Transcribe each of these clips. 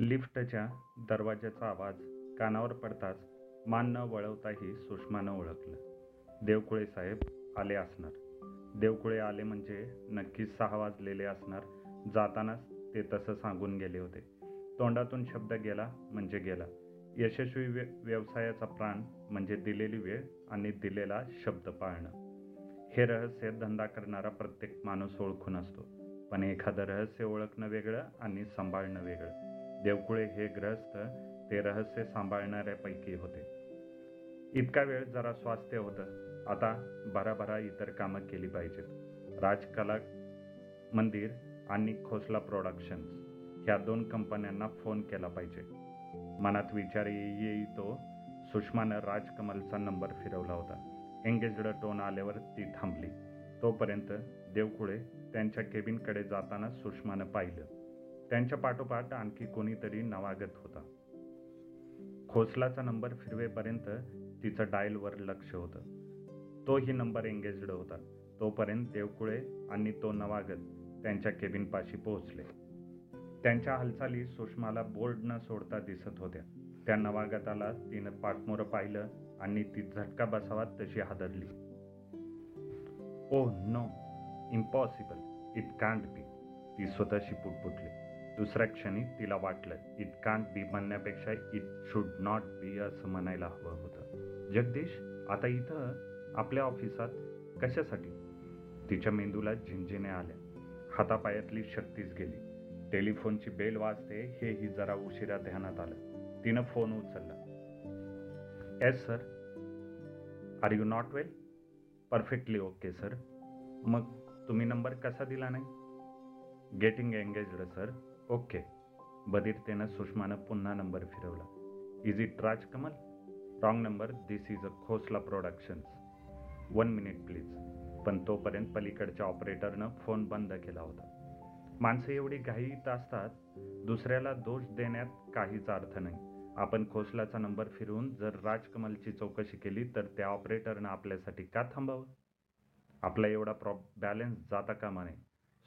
लिफ्टच्या दरवाज्याचा आवाज कानावर पडताच मान न वळवताही सुषमानं ओळखलं. देवकुळे साहेब आले असणार. देवकुळे आले म्हणजे नक्कीच सहा वाजलेले असणार. जातानाच ते तसं सांगून गेले होते. तोंडातून शब्द गेला म्हणजे गेला. यशस्वी व्य व्यवसायाचा प्राण म्हणजे दिलेली वेळ आणि दिलेला शब्द पाळणं. हे रहस्य धंदा करणारा प्रत्येक माणूस ओळखून असतो. पण एखादं रहस्य ओळखणं वेगळं आणि सांभाळणं वेगळं. देवकुळे हे ग्रहस्थ ते रहस्य सांभाळणाऱ्यापैकी होते. इतका वेळ जरा स्वास्थ्य होतं. आता भराभरा इतर कामं केली पाहिजेत. राजकला मंदिर आणि खोसला प्रोडक्शन्स ह्या दोन कंपन्यांना फोन केला पाहिजे. मनात विचार येई तो सुषमानं राजकमलचा नंबर फिरवला होता. एंगेजड टोन आल्यावर ती थांबली. तोपर्यंत देवकुळे त्यांच्या केबिनकडे जाताना सुषमानं पाहिलं. त्यांच्या पाठोपाठ आणखी कोणीतरी नवागत होता. खोसलाचा नंबर फिरवेपर्यंत तिचं डायलवर लक्ष होतं. तोही नंबर एंगेजड होता. तोपर्यंत देवकुळे आणि तो नवागत त्यांच्या केबिनपाशी पोहोचले. त्यांच्या हालचाली सुषमाला बोर्ड न सोडता दिसत होत्या. त्या नवागताला तिनं पाठमोरं पाहिलं आणि ती झटका बसावा तशी हादरली. ओ no impossible it can't be ती स्वतःशी पुटपुटली. दुसऱ्या क्षणी तिला वाटलं इट कांट बी म्हणण्यापेक्षा इट शुड नॉट बी असं म्हणायला हवं होतं. जगदीश आता इथं आपल्या ऑफिसात कशासाठी? तिच्या मेंदूला झिंजिने आल्या हातापायातली शक्तीच गेली. टेलिफोनची बेल वाजते हेही जरा उशिरा ध्यानात आलं. तिनं फोन उचलला. Yes sir are you not well perfectly okay sir मग तुम्ही नंबर कसा दिला नाही? Getting engaged sir okay. बधिरतेनं सुषमानं पुन्हा नंबर फिरवला. Is it Rajkamal wrong number this is a Khosla productions one minute please पण तोपर्यंत पलीकडच्या ऑपरेटरनं फोन बंद केला होता. माणसं एवढी घाईत असतात दुसऱ्याला दोष देण्यात काहीच अर्थ नाही. आपण खोसलाचा नंबर फिरवून जर राजकमलची चौकशी केली तर त्या ऑपरेटरनं आपल्यासाठी का थांबावं? आपला एवढा प्रॉ बॅलन्स जाता कामा नये.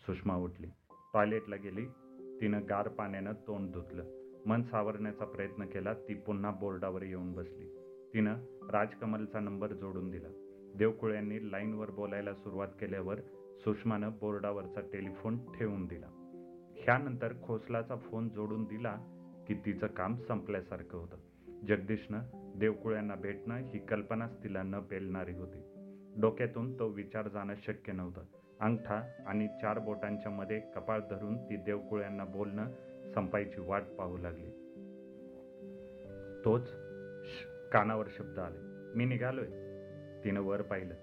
सुषमा उठली. टॉयलेटला गेली. तिनं गार पाण्यानं तोंड धुतलं. मन सावरण्याचा प्रयत्न केला ती पुन्हा बोर्डावर येऊन बसली. तिनं राजकमलचा नंबर जोडून दिला. देवकुळ्यांनी लाईनवर बोलायला सुरुवात केल्यावर सुषमानं बोर्डावरचा टेलिफोन ठेवून दिला. ह्यानंतर खोसलाचा फोन जोडून दिला की तिचं काम संपल्यासारखं होतं. जगदीशनं देवकुळ्यांना भेटणं ही कल्पनाच तिला न पेलणारी होती. डोक्यातून तो विचार जाणं शक्य नव्हतं. अंगठा आणि चार बोटांच्या मध्ये कपाळ धरून ती देवकुळ्यांना बोलणं संपायची वाट पाहू लागली. तोच श- कानावर शब्द आले. मी निघालोय. तिनं वर पाहिलं.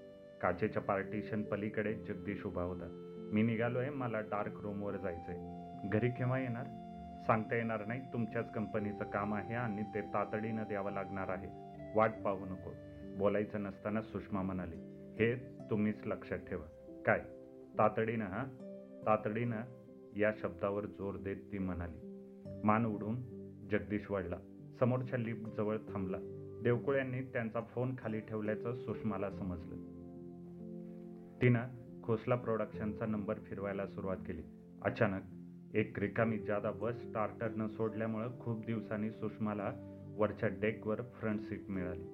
काचेच्या पार्टिशन पलीकडे जगदीश उभा होता. मी निघालोय मला डार्क रूमवर जायचंय. घरी केव्हा येणार? सांगता येणार नाही तुमच्याच कंपनीचं काम आहे आणि ते तातडीनं द्यावं लागणार आहे. वाट पाहू नको. बोलायचं नसताना सुषमा म्हणाली हे तुम्हीच लक्षात ठेवा. काय? तातडीनं हा? तातडीनं या शब्दावर जोर देत ती म्हणाली मान उडून जगदीश वाढला. समोरच्या लिफ्ट जवळ थांबला देवकुळ्यांनी त्यांचा फोन खाली ठेवल्याचं सुषमाला समजलं. तिनं खोसला प्रोडक्शनचा नंबर फिरवायला सुरुवात केली. अचानक एक रिकामी जादा बस स्टार्टरनं सोडल्यामुळं खूप दिवसांनी सुषमाला वरच्या डेकवर फ्रंट सीट मिळाली.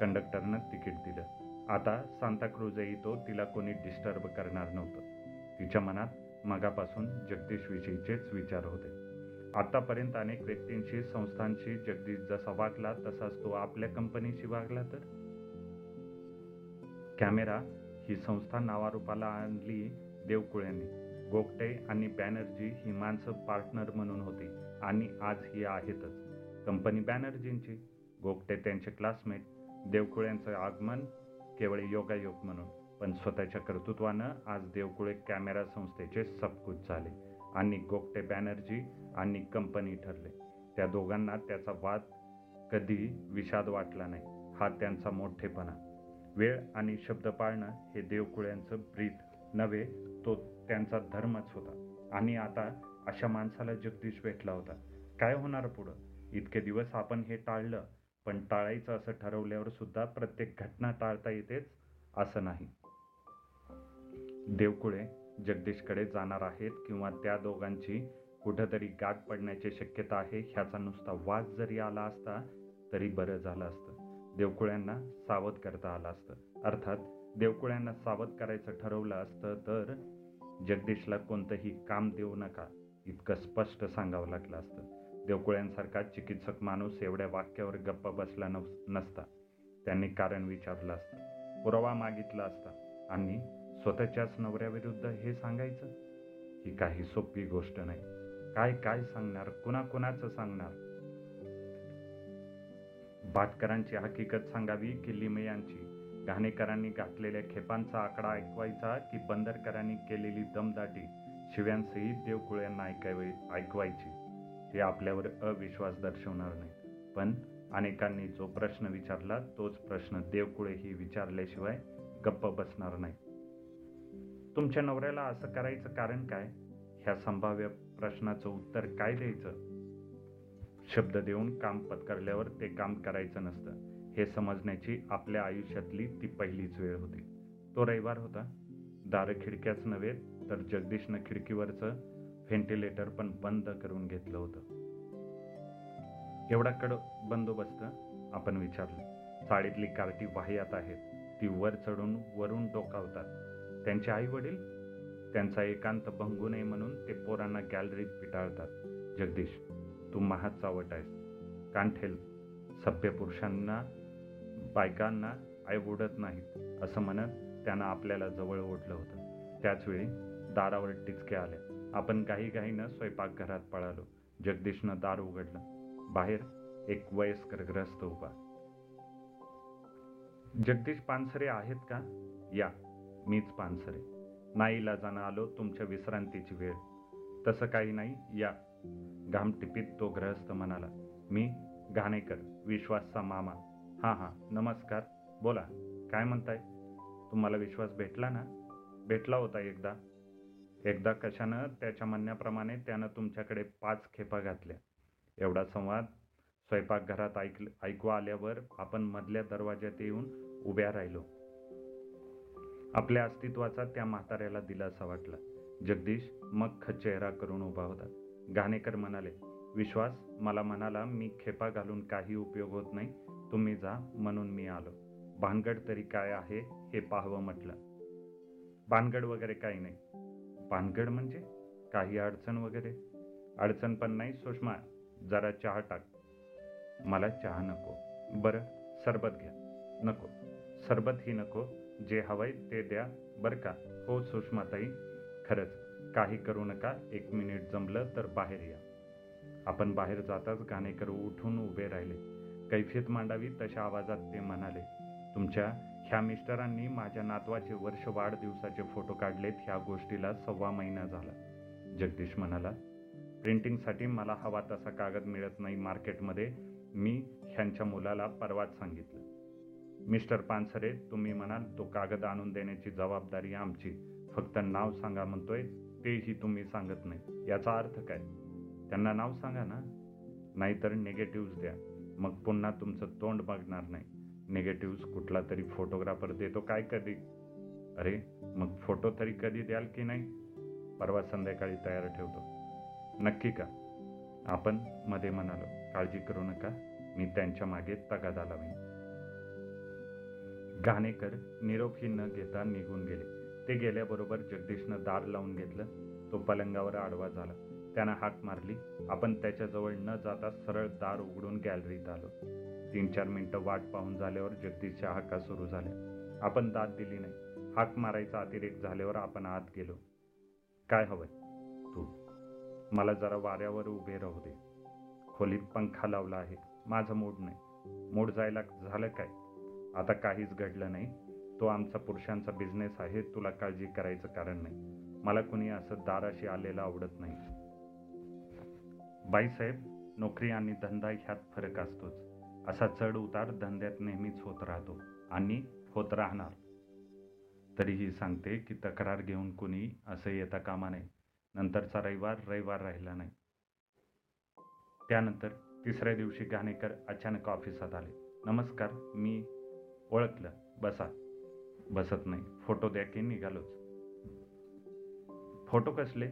कंडक्टरनं तिकीट दिलं. आता सांताक्रूजही तो तिला कोणी डिस्टर्ब करणार नव्हतं. तिच्या मनात मगापासून जगदीशविषयीचेच विचार होते. आतापर्यंत अनेक व्यक्तींशी संस्थांशी जगदीश जसा वागला तसाच तो आपल्या कंपनीशी वागला तर? कॅमेरा ही संस्था नावारूपाला आणली देवकुळ्यांनी. गोगटे आणि बॅनर्जी ही माणसं पार्टनर म्हणून होती आणि आज ही आहेतच. कंपनी बॅनर्जींची. गोगटे त्यांचे क्लासमेट देवकुळ्यांचं आगमन केवळ योगायोग म्हणून पण स्वतःच्या कर्तृत्वानं आज देवकुळे कॅमेरा संस्थेचे सबकुच झाले. आणि गोपटे बॅनर्जी आणि कंपनी ठरले. त्या दोघांना त्याचा वाद कधी विषाद वाटला नाही हा त्यांचा मोठेपणा. वेळ आणि शब्द पाळणं हे देवकुळ्यांचं ब्रीद नव्हे तो त्यांचा धर्मच होता. आणि आता अशा माणसाला जगदीश भेटला होता. काय होणार पुढं? इतके दिवस आपण हे टाळलं पण टाळायचं असं ठरवल्यावर सुद्धा प्रत्येक घटना टाळता येतेच असं नाही. देवकुळे जगदीशकडे जाणार आहेत किंवा त्या दोघांची कुठंतरी गाठ पडण्याची शक्यता आहे ह्याचा नुसता वाद जरी आला असता तरी बरं झालं असतं. देवकुळ्यांना सावध करता आलं असतं. अर्थात देवकुळ्यांना सावध करायचं ठरवलं असतं तर जगदीशला कोणतंही काम देऊ नका इतकं स्पष्ट सांगावं लागलं असतं. देवकुळ्यांसारखा चिकित्सक माणूस एवढ्या वाक्यावर गप्प बसला नस नसता. त्यांनी कारण विचारलं असतं. पुरावा मागितला असता. आणि स्वतःच्याच नवऱ्याविरुद्ध हे सांगायचं? ही काही सोपी गोष्ट नाही. काय काय सांगणार? कुणाकुणाचं सांगणार? भाटकरांची हकीकत सांगावी की लिमयांची? घाणेकरांनी घातलेल्या खेपांचा आकडा ऐकवायचा की बंदरकरांनी केलेली दमदाटी शिव्यांसहित देवकुळ्यांना ऐकावे ऐकवायची? हे आपल्यावर अविश्वास दर्शवणार नाही. पण अनेकांनी जो प्रश्न विचारला तोच प्रश्न देवकुळेही विचारल्याशिवाय गप्प बसणार नाही. तुमच्या नवऱ्याला असं करायचं कारण काय? ह्या संभाव्य प्रश्नाचं उत्तर काय द्यायचं? शब्द देऊन काम पत्करल्यावर ते काम करायचं नसतं. हे समजण्याची आपल्या आयुष्यातली ती पहिलीच वेळ होती. तो रविवार होता. दार खिडक्याच नव्हे तर जगदीशनं खिडकीवरचं व्हेंटिलेटर पण बंद करून घेतलं होतं. एवढा कड बंदोबस्त? आपण विचारलं. साडीतली कार्टी वाह्यात आहेत. ती वर चढून वरून डोकावतात. त्यांचे आई वडील त्यांचा एकांत भंगू नये म्हणून ते पोरांना गॅलरीत पिटाळतात. जगदीश तू महाच चावट आहेस. कांठेल सभ्य पुरुषांना बायकांना आई ओढत नाहीत असं म्हणत त्यानं आपल्याला जवळ ओढलं होतं. त्याचवेळी दारावर टिचके आल्या. आपण काही घाईनं स्वयंपाकघरात पळालो. जगदीशनं दार उघडलं. बाहेर एक वयस्कर ग्रस्त उभा. जगदीश पानसरे आहेत का? या मीच पानसरे. नाईला जाणं आलो तुमच्या विश्रांतीची वेळ. तसं काही नाही या. घामटिपीत तो ग्रहस्थ म्हणाला मी घाणेकर विश्वासचा मामा. हां हां नमस्कार. बोला काय म्हणताय? तुम्हाला विश्वास भेटला ना? भेटला होता एकदा. एकदा कशानं त्याच्या म्हणण्याप्रमाणे त्यानं तुमच्याकडे पाच खेपा घातल्या. एवढा संवाद स्वयंपाकघरात ऐक ऐकू आल्यावर आपण मधल्या दरवाज्यात येऊन उभ्या राहिलो. आपल्या अस्तित्वाचा त्या म्हाताऱ्याला दिलासा वाटला. जगदीश मग चेहरा करून उभा होता. घाणेकर म्हणाले विश्वास मला म्हणाला मी खेपा घालून काही उपयोग होत नाही. तुम्ही जा म्हणून मी आलो. भानगड तरी काय आहे हे पाहावं म्हटलं. भानगड वगैरे काही नाही. पानगड म्हणजे? काही अडचण वगैरे? अडचण पण नाही सुषमा. जरा चहा टाक. मला चहा नको. बरं सरबत घ्या. नको. सरबत ही नको. जे हवंय ते द्या. बरं का? हो सुषमाताई. खरंच काही करू नका. एक मिनिट जमलं तर बाहेर या. आपण बाहेर जाताच घाणेकर उठून उभे राहिले. कैफियत मांडावी तशा आवाजात ते म्हणाले तुमच्या ह्या मिस्टरांनी माझ्या नातवाचे वर्ष वाढदिवसाचे फोटो काढलेत ह्या गोष्टीला सव्वा महिना झाला. जगदीश म्हणाला प्रिंटिंगसाठी मला हवा तसा कागद मिळत नाही मार्केटमध्ये. मी ह्यांच्या मुलाला परवाच सांगितलं. मिस्टर पानसरे तुम्ही म्हणाल तो कागद आणून देण्याची जबाबदारी आमची. फक्त नाव सांगा म्हणतोय तेही तुम्ही सांगत नाही. याचा अर्थ काय? त्यांना नाव सांगा ना. नाहीतर निगेटिव्ह द्या. मग पुन्हा तुमचं तोंड बघणार नाही. निगेटिव्ह कुठला तरी फोटोग्राफर देतो काय कधी? अरे मग फोटो तरी कधी द्याल की नाही? परवा संध्याकाळी तयार ठेवतो. नक्की का? आपण मध्ये म्हणालो काळजी करू नका मी त्यांच्या मागे तगादा लावेन. घाणेकर निरोपही न घेता निघून गेले. ते गेल्याबरोबर जगदीशनं दार लावून घेतलं. तो पलंगावर आडवा झाला. त्यानं हाक मारली. आपण त्याच्याजवळ न जाता सरळ दार उघडून गॅलरीत आलो. तीन चार मिनटं वाट पाहून झाल्यावर जगदीशच्या हाका सुरू झाल्या. आपण दाद दिली नाही. हाक मारायचा अतिरेक झाल्यावर आपण आत गेलो. काय हवंय? तू? मला जरा वाऱ्यावर उभे राहू दे. खोलीत पंखा लावला आहे. माझं मूड नाही. मूड जायला झालं काय? आता काहीच घडलं नाही. तो आमचा पुरुषांचा बिझनेस आहे. तुला काळजी करायचं कारण नाही. मला कुणी असं दाराशी आलेलं आवडत नाही. बाईसाहेब नोकरी आणि धंदा ह्यात फरक असतोच. असा चढ उतार धंद्यात नेहमीच होत राहतो आणि होत राहणार. तरीही सांगते की तक्रार घेऊन कुणी असं येता कामा नये. नंतरचा रविवार रविवार राहिला नाही. त्यानंतर तिसऱ्या दिवशी घाणेकर अचानक ऑफिसात आले. नमस्कार मी ओळखलं. बसा. बसत नाही. फोटो द्या की निघालोच. फोटो कसले?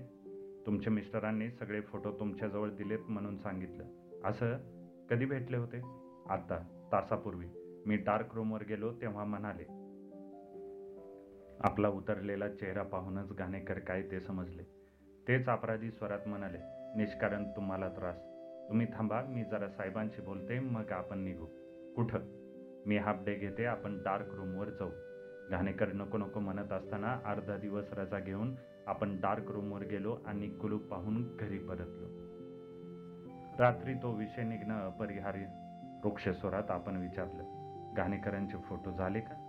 तुमच्या मिस्टरांनी सगळे फोटो तुमच्याजवळ दिलेत म्हणून सांगितलं. असं कधी भेटले होते? आता तासापूर्वी. मी डार्क रूमवर गेलो तेव्हा म्हणाले आपला उतरलेला चेहरा पाहूनच घाणेकर काय ते समजले. तेच अपराधी स्वरात म्हणाले निष्कारण तुम्हाला त्रास. तुम्ही थांबा मी जरा साहेबांशी बोलते मग आपण निघू. कुठं? मी हाफ डे घेते आपण डार्क रूमवर जाऊ. घाणेकर नको नको म्हणत असताना अर्धा दिवस रजा घेऊन आपण डार्क रूमवर गेलो आणि कुलूप पाहून घरी परतलो. रात्री तो विषय निघणं अपरिहार्य वृक्षस्वरात आपण विचारलं घाणेकरांचे फोटो झाले का?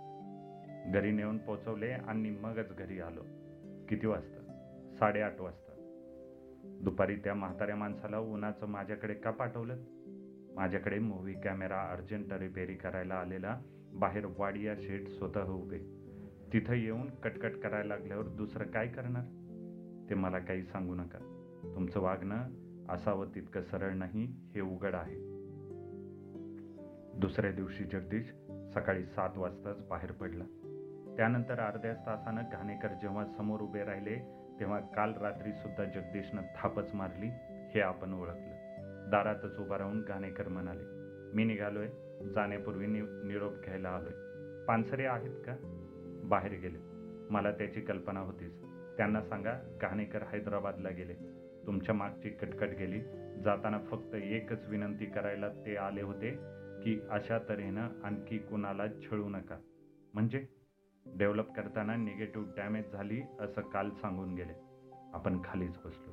घरी नेऊन पोचवले आणि मगच घरी आलो. किती वाजता? साडेआठ वाजता. दुपारी त्या म्हाताऱ्या माणसाला उन्हाचं माझ्याकडे का पाठवलं? माझ्याकडे मूव्ही कॅमेरा अर्जंट रिपेरी करायला आलेला बाहेर वाडिया शेट स्वतः उभे. तिथं येऊन कटकट करायला लागल्यावर दुसरं काय करणार? ते मला काही सांगू नका. तुमचं वागणं असावं तितकं सरळ नाही हे उघड आहे. दुसऱ्या दिवशी जगदीश सकाळी सात वाजताच बाहेर पडला. त्यानंतर अर्ध्या तासानं घाणेकर जेव्हा समोर उभे राहिले तेव्हा काल रात्री सुद्धा जगदीशनं थापच मारली हे आपण ओळखलं. दारातच उभा राहून घाणेकर म्हणाले मी निघालोय जाण्यापूर्वी नि निरोप घ्यायला आलोय. पानसरे आहेत का? बाहेर गेले. मला त्याची कल्पना होतीच. त्यांना सांगा घाणेकर हैदराबादला गेले. तुमच्या मागची कटकट गेली. जाताना फक्त एकच विनंती करायला ते आले होते की अशा तऱ्हेनं आणखी कुणाला छळू नका. म्हणजे डेव्हलप करताना निगेटिव्ह डॅमेज झाली असं काल सांगून गेले. आपण खालीच बसलो.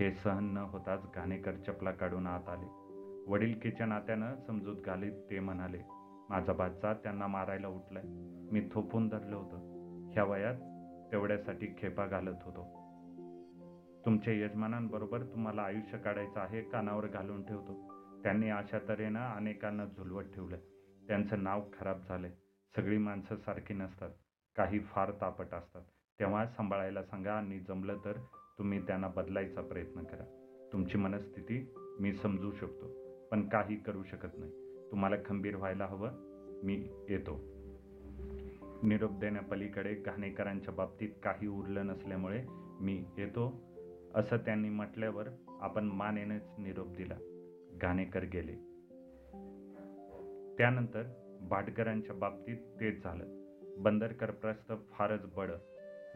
हे सहन न होताच घाणेकर चपला काढून आत आले. वडील किचन नात्यानं समजूत घालीत ते म्हणाले माझा बादचा त्यांना मारायला उठलाय. मी थोपून धरलं होतं. ह्या वयात तेवढ्यासाठी खेपा घालत होतो. तुमच्या यजमानांबरोबर तुम्हाला आयुष्य काढायचं आहे कानावर घालून ठेवतो. त्यांनी अशा तऱ्हेनं अनेकांना झुलवत ठेवलं. त्यांचं नाव खराब झालं. सगळी माणसं सारखी नसतात. काही फार तापट असतात. तेव्हा सांभाळायला सांगा आणि जमलं तर तुम्ही त्यांना बदलायचा प्रयत्न करा. तुमची मनस्थिती मी समजू शकतो पण काही करू शकत नाही. तुम्हाला खंबीर व्हायला हवं. मी येतो. निरोप देण्यापलीकडे घाणेकरांच्या बाबतीत काही उरलं नसल्यामुळे मी येतो. असं त्यांनी म्हटल्यावर आपण मानेनेच निरोप दिला. घाणेकर गेले. त्यानंतर भाटकरांच्या बाबतीत तेच झालं. बंदरकर प्रस्त फारच बड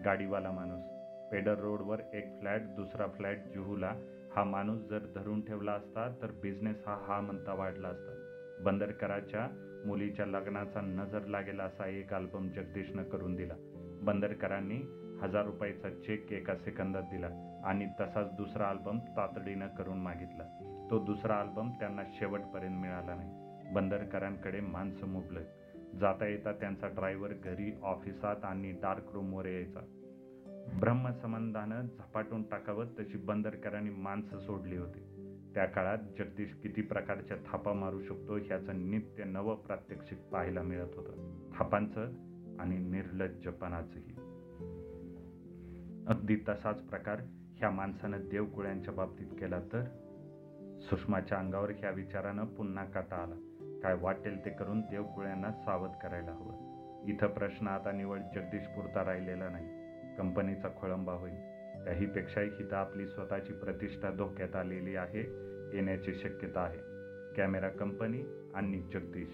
गाडीवाला माणूस. पेडर रोडवर एक फ्लॅट दुसरा फ्लॅट जुहूला. हा माणूस जर धरून ठेवला असता तर बिझनेस हा हा म्हणता वाढला असता. बंदरकराच्या मुलीच्या लग्नाचा नजर लागेल असा एक अल्बम जगदीशनं करून दिला. बंदरकरांनी हजार रुपयाचा चेक एका सेकंदात दिला आणि तसाच दुसरा अल्बम तातडीनं करून मागितला. तो दुसरा अल्बम त्यांना शेवटपर्यंत मिळाला नाही. बंदरकरांकडे माणसं मुबलक. जाता येता त्यांचा ड्रायव्हर घरी ऑफिसात आणि डार्क रूमवर यायचा. ब्रह्मसंबंधानं झपाटून टाकावं तशी बंदरकरांनी माणसं सोडली होती. त्या काळात जगदीश किती प्रकारच्या थापा मारू शकतो ह्याचं नित्य नवं प्रात्यक्षिक पाहायला मिळत होतं. थापांचं आणि निर्लज्जपणाचंही. अगदी तसाच प्रकार ह्या माणसानं देवकुळ्यांच्या बाबतीत केला तर? सुषमाच्या अंगावर ह्या विचारानं पुन्हा काटा आला. काय वाटेल ते करून देवकुळ्यांना सावध करायला हवं. इथं प्रश्न आता निवड जगदीश पुरता राहिलेला नाही. कंपनीचा खोळंबा होईल. त्याहीपेक्षाही हिथं आपली स्वतःची प्रतिष्ठा धोक्यात आलेली आहे येण्याची शक्यता आहे. कॅमेरा कंपनी आणि जगदीश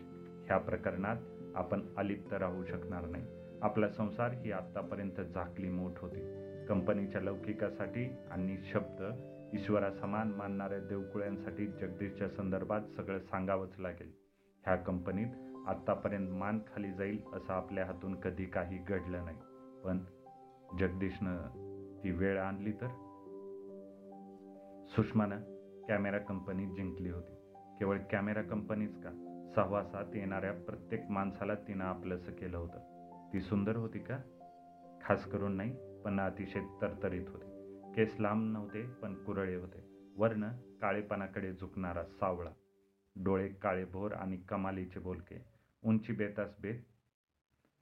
ह्या प्रकरणात आपण अलिप्त राहू शकणार नाही. आपला संसार ही आत्तापर्यंत झाकली मोठ होती. कंपनीच्या लौकिकासाठी आणि शब्द ईश्वरासमान मानणाऱ्या देवकुळ्यांसाठी जगदीशच्या संदर्भात सगळं सांगावंच लागेल. ह्या कंपनीत आत्तापर्यंत मान खाली जाईल असं आपल्या हातून कधी काही घडलं नाही. पण जगदीशनं ती वेळ आणली तर? सुषमानं कॅमेरा कंपनी जिंकली होती. केवळ कॅमेरा कंपनीच का? सहवासात येणाऱ्या प्रत्येक माणसाला तिनं आपलंसं केलं होतं. ती सुंदर होती का? खास करून नाही पण अतिशय तरतरीत होते. केस लांब नव्हते पण कुरळे होते. वर्ण काळेपणाकडे झुकणारा सावळा. डोळे काळेभोर आणि कमालीचे बोलके. उंची बेतास बेत.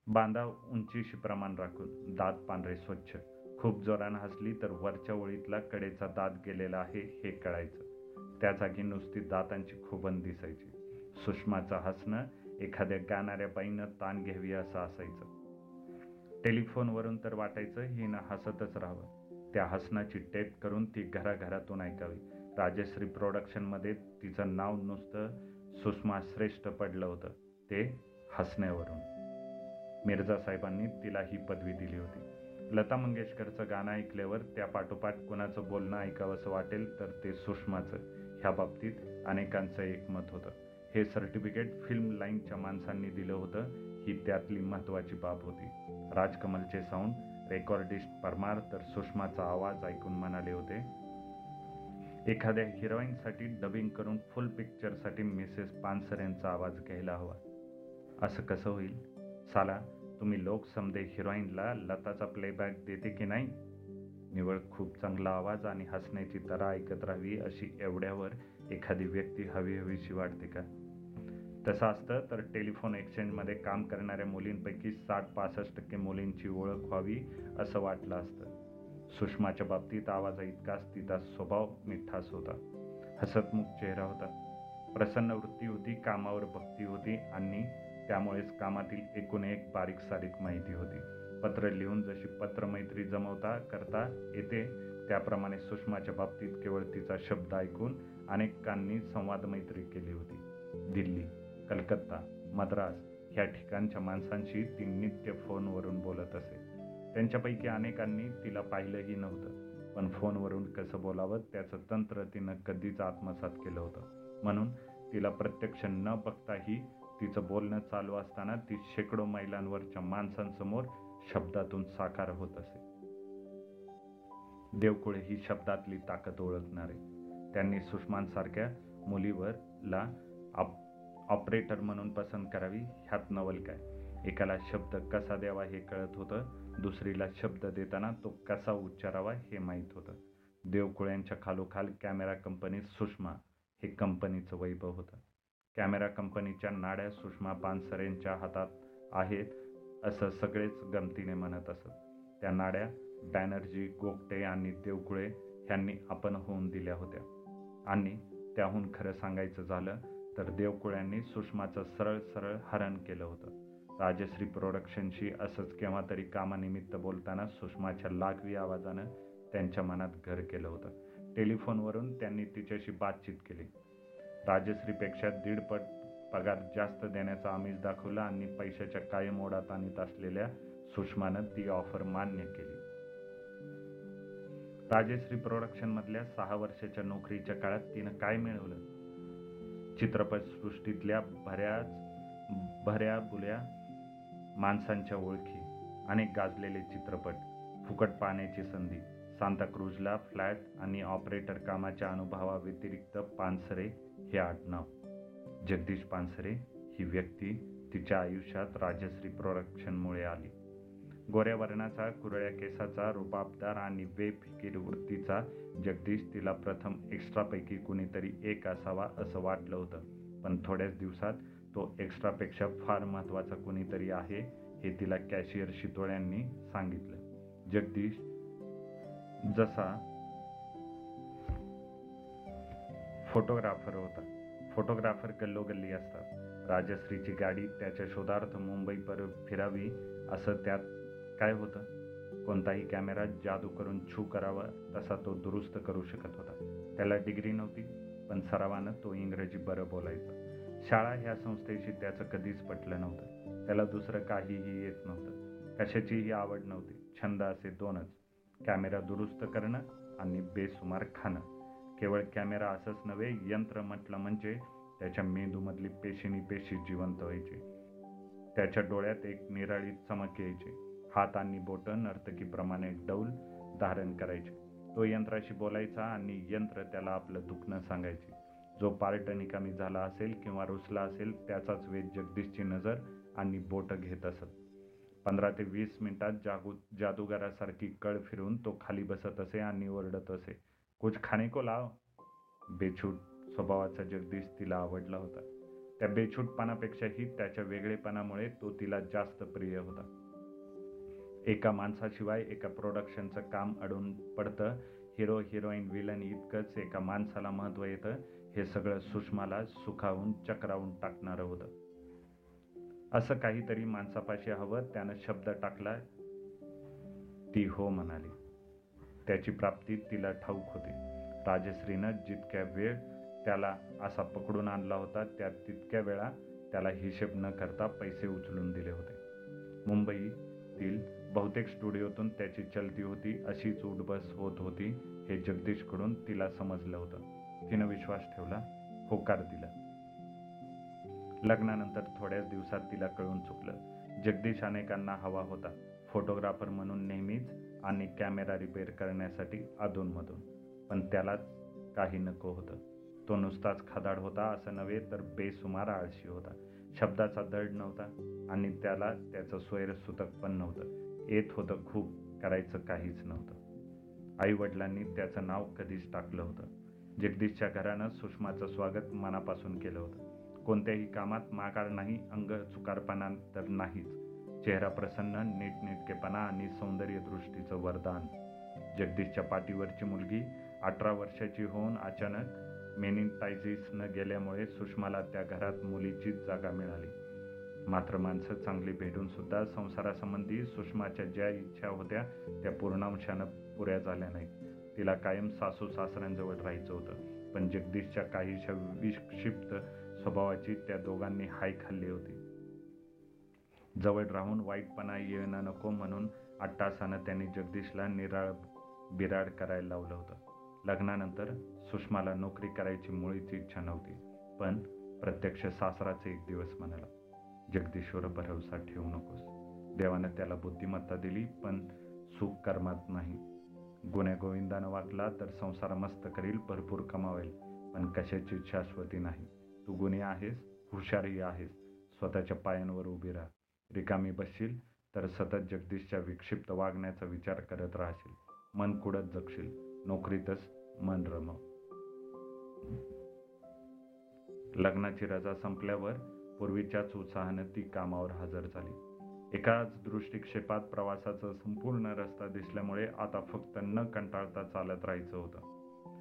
बांधा उंचीशी प्रमाण राखून दात पांढरे स्वच्छ. खूप जोरानं हसली तर वरच्या ओळीतला कडेचा दात गेलेला आहे हे कळायचं. त्या जागी नुसती दातांची खुबन दिसायची. सुषमाचं हसणं एखाद्या गाणाऱ्या बाईनं ताण घ्यावी असं असायचं. टेलिफोनवरून तर वाटायचं हिनं हसतच राहावं. त्या हसनाची टेप करून ती घराघरातून ऐकावी. राजश्री प्रोडक्शनमध्ये तिचं नाव नुसतं सुषमा श्रेष्ठ पडलं होतं ते हसण्यावरून. मिर्झा साहेबांनी तिला ही पदवी दिली होती. लता मंगेशकरचं गाणं ऐकल्यावर त्या पाठोपाठ कुणाचं बोलणं ऐकावंसं वाटेल तर ते सुषमाचं. ह्या बाबतीत अनेकांचं एकमत होतं. हे सर्टिफिकेट फिल्म लाईनच्या माणसांनी दिलं होतं. ही त्यातली महत्त्वाची बाब होती. राजकमलचे साऊंड रेकॉर्डिस्ट परमार तर सुषमाचा आवाज ऐकून म्हणाले होते एखाद्या हिरोईनसाठी डबिंग करून फुल पिक्चरसाठी मिसेस पानसर यांचा आवाज घ्यायला हवा. असं कसं होईल? साला तुम्ही लोक समदे हिरोईनला लताचा प्लेबॅक देते की नाही? निवळ खूप चांगला आवाज आणि हसण्याची तरा ऐकत राहावी अशी एवढ्यावर एखादी व्यक्ती हवी हवीशी वाटते का? तसं असतं तर टेलिफोन एक्सचेंजमध्ये काम करणाऱ्या मुलींपैकी साठ पासष्ट टक्के मुलींची ओळख व्हावी असं वाटलं असतं. सुषमाच्या बाबतीत आवाजा इतकाच तिचा स्वभाव मिठास होता. हसतमुख चेहरा होता. प्रसन्न वृत्ती होती कामावर भक्ती होती आणि त्यामुळेच कामातील एकूण एक बारीक सारीक माहिती होती. पत्र लिहून जशी पत्रमैत्री जमवता करता येते त्याप्रमाणे सुषमाच्या बाबतीत केवळ तिचा शब्द ऐकून अनेकांनी संवाद मैत्री केली होती. दिल्ली कलकत्ता मद्रास ह्या ठिकाणच्या माणसांशी ती नित्य फोनवरून बोलत असे. त्यांच्यापैकी अनेकांनी तिला पाहिलंही नव्हतं. पण फोनवरून कसं बोलावं त्याचं तंत्र तिनं कधीच आत्मसात केलं होतं. म्हणून तिला प्रत्यक्ष न बघताही तिचं बोलणं चालू असताना ती शेकडो मैलांवरच्या माणसांसमोर शब्दातून साकार होत असे. देवकुळे ही शब्दातली ताकद ओळखणारे. त्यांनी सुषमांसारख्या मुलीवर ला ऑपरेटर म्हणून पसंत करावी ह्यात नवल काय? एकाला शब्द कसा द्यावा हे कळत होतं दुसरीला शब्द देताना तो कसा उच्चारावा हे माहीत होतं. देवकुळ्यांच्या खालोखाल कॅमेरा कंपनी सुषमा हे कंपनीचं वैभव होतं. कॅमेरा कंपनीच्या नाड्या सुषमा पानसरेंच्या हातात आहेत असं सगळेच गमतीने म्हणत असत. त्या नाड्या बॅनर्जी गोगटे आणि देवकुळे ह्यांनी आपण होऊन दिल्या होत्या. आणि त्याहून खरं सांगायचं झालं तर देवकुळ्यांनी सुषमाचं सरळ सरळ हरण केलं होतं. राजश्री प्रोडक्शनशी असंच केव्हा तरी कामानिमित्त बोलताना सुषमाच्या लागवी आवाजानं त्यांच्या मनात घर केलं होतं. टेलिफोनवरून त्यांनी तिच्याशी बातचीत केली. राजश्रीपेक्षा दीडपट पगार जास्त देण्याचा आमिष दाखवला आणि पैशाच्या कायम ओढात आणत असलेल्या सुषमानं ती ऑफर मान्य केली. राजश्री प्रोडक्शनमधल्या सहा वर्षाच्या नोकरीच्या काळात तिनं काय मिळवलं? चित्रपटसृष्टीतल्या बऱ्याच भऱ्या बुल्या माणसांच्या ओळखी अनेक गाजलेले चित्रपट फुकट पाहण्याची संधी. सांताक्रूजला फ्लॅट आणि ऑपरेटर कामाच्या अनुभवाव्यतिरिक्त पानसरे हे आडनाव जगदीश पानसरे ही व्यक्ती तिच्या आयुष्यात राजश्री प्रोडक्शनमुळे आली. गोऱ्या वर्णाचा कुरळ्या केसाचा रुबाबदार आणि बेफिकीर वृत्तीचा जगदीश तिला प्रथम एक्स्ट्रापैकी कुणीतरी एक असावा असं वाटलं होतं. पण थोड्याच दिवसात तो एक्स्ट्रापेक्षा फार महत्त्वाचा कुणीतरी आहे हे तिला कॅशियर शितोळ्यांनी सांगितलं. जगदीश जसा फोटोग्राफर होता. फोटोग्राफर गल्लोगल्ली असतात. राजश्रीची गाडी त्याच्या शोधार्थ मुंबई पर फिरावी असं त्यात काय होतं? कोणताही कॅमेरा जादू करून छू करावा तसा तो दुरुस्त करू शकत होता. त्याला डिग्री नव्हती पण सरावानं तो इंग्रजी बरं बोलायचा. शाळा ह्या संस्थेशी त्याचं कधीच पटलं नव्हतं. त्याला दुसरं काहीही येत नव्हतं. कशाचीही आवड नव्हती. छंद असे दोनच. कॅमेरा दुरुस्त करणं आणि बेसुमार खाणं. केवळ कॅमेरा असंच नव्हे यंत्र म्हटलं म्हणजे त्याच्या मेंदूमधली पेशीनी पेशी जिवंत व्हायची. त्याच्या डोळ्यात एक निराळी चमक यायची. हात आणि बोटं नर्तकीप्रमाणे डौल धारण करायचे. तो यंत्राशी बोलायचा आणि यंत्र त्याला आपलं दुखणं सांगायचे. जो पार्ट निकामी झाला असेल किंवा रुसला असेल त्याचाच वेद जगदीशची नजर आणि बोटं घेत असत. पंधरा ते वीस मिनिटात जागू जादूगारासारखी कळ फिरून तो खाली बसत असे आणि ओरडत असे कुछ खाणे को लाव. बेछूट स्वभावाचा जगदीश तिला आवडला होता. त्या बेछूटपणापेक्षाही त्याच्या वेगळेपणामुळे तो तिला जास्त प्रिय होता. एका माणसाशिवाय एका प्रोडक्शनचं काम अडून पडतं. हिरो हिरोईन विलन इतकंच एका माणसाला महत्त्व येतं. हे सगळं सुषमाला सुखावून चक्रावून टाकणारं होतं. असं काहीतरी माणसापाशी हवं. त्यानं शब्द टाकला. ती हो म्हणाली. त्याची प्राप्ती तिला ठाऊक होती. राजश्रीनं जितक्या वेळ त्याला असा पकडून आणला होता त्या तितक्या वेळा त्याला हिशेब न करता पैसे उचलून दिले होते. मुंबईतील बहुतेक स्टुडिओतून त्याची चलती होती अशीच उठबस होत होती हे जगदीशकडून तिला समजलं होतं. तिनं विश्वास ठेवला होकार दिला. लग्नानंतर थोड्याच दिवसात तिला कळून चुकलं. जगदीश अनेकांना हवा होता. फोटोग्राफर म्हणून नेहमीच आणि कॅमेरा रिपेअर करण्यासाठी अधूनमधून. पण त्यालाच काही नको होतं. तो नुसताच खदाड होता असं नव्हे तर बेसुमार आळशी होता. शब्दाचा दड नव्हता आणि त्याला त्याचं स्वैरसूतक पण नव्हतं. येत होतं खूप करायचं काहीच नव्हतं. आईवडिलांनी त्याचं नाव कधीच टाकलं होतं. जगदीशच्या घरानं सुषमाचं स्वागत मनापासून केलं होतं. कोणत्याही कामात माघार नाही अंग चुकारपणा तर नाहीच. चेहरा प्रसन्न नीटनेटकेपणा आणि सौंदर्यदृष्टीचं वरदान. जगदीशच्या पाठीवरची मुलगी अठरा वर्षाची होऊन अचानक मेनिटायझिस न गेल्यामुळे सुषमाला त्या घरात मुलीचीच जागा मिळाली. मात्र माणसं चांगली भेटून सुद्धा संसारासंबंधी सुषमाच्या ज्या इच्छा होत्या त्या पूर्णांशानं पुऱ्या झाल्या नाहीत. तिला कायम सासू सासऱ्यांजवळ राहायचं होतं. पण जगदीशच्या काहीशा विक्षिप्त स्वभावाची त्या दोघांनी हाय खाल्ली होती. जवळ राहून वाईटपणा येणं नको म्हणून अट्टासानं त्यांनी जगदीशला निराळ बिराड करायला लावलं होतं. लग्नानंतर सुषमाला नोकरी करायची मुळीच इच्छा नव्हती. पण प्रत्यक्ष सासराचे एक दिवस म्हणाला जगदीश्वर भरवसा ठेवू नकोस. देवानं त्याला बुद्धिमत्ता दिली पण सुख कर्मात नाही. गुन्ह्या गोविंदानं वागला तर संसार मस्त करील भरपूर कमावेल पण कशाची शाश्वती नाही. तू गुन्हे आहेस हुशारही आहेस. स्वतःच्या पायांवर उभी राहा. रिकामी बसशील तर सतत जगदीशच्या विक्षिप्त वागण्याचा विचार करत राहशील. मन कुडत जगशील. नोकरीतच मन रमव. लग्नाची रजा संपल्यावर पूर्वीच्याच उत्साहानं ती कामावर हजर झाली. एकाच दृष्टिक्षेपात प्रवासाचा संपूर्ण रस्ता दिसल्यामुळे आता फक्त न कंटाळता चालत राहायचं होतं.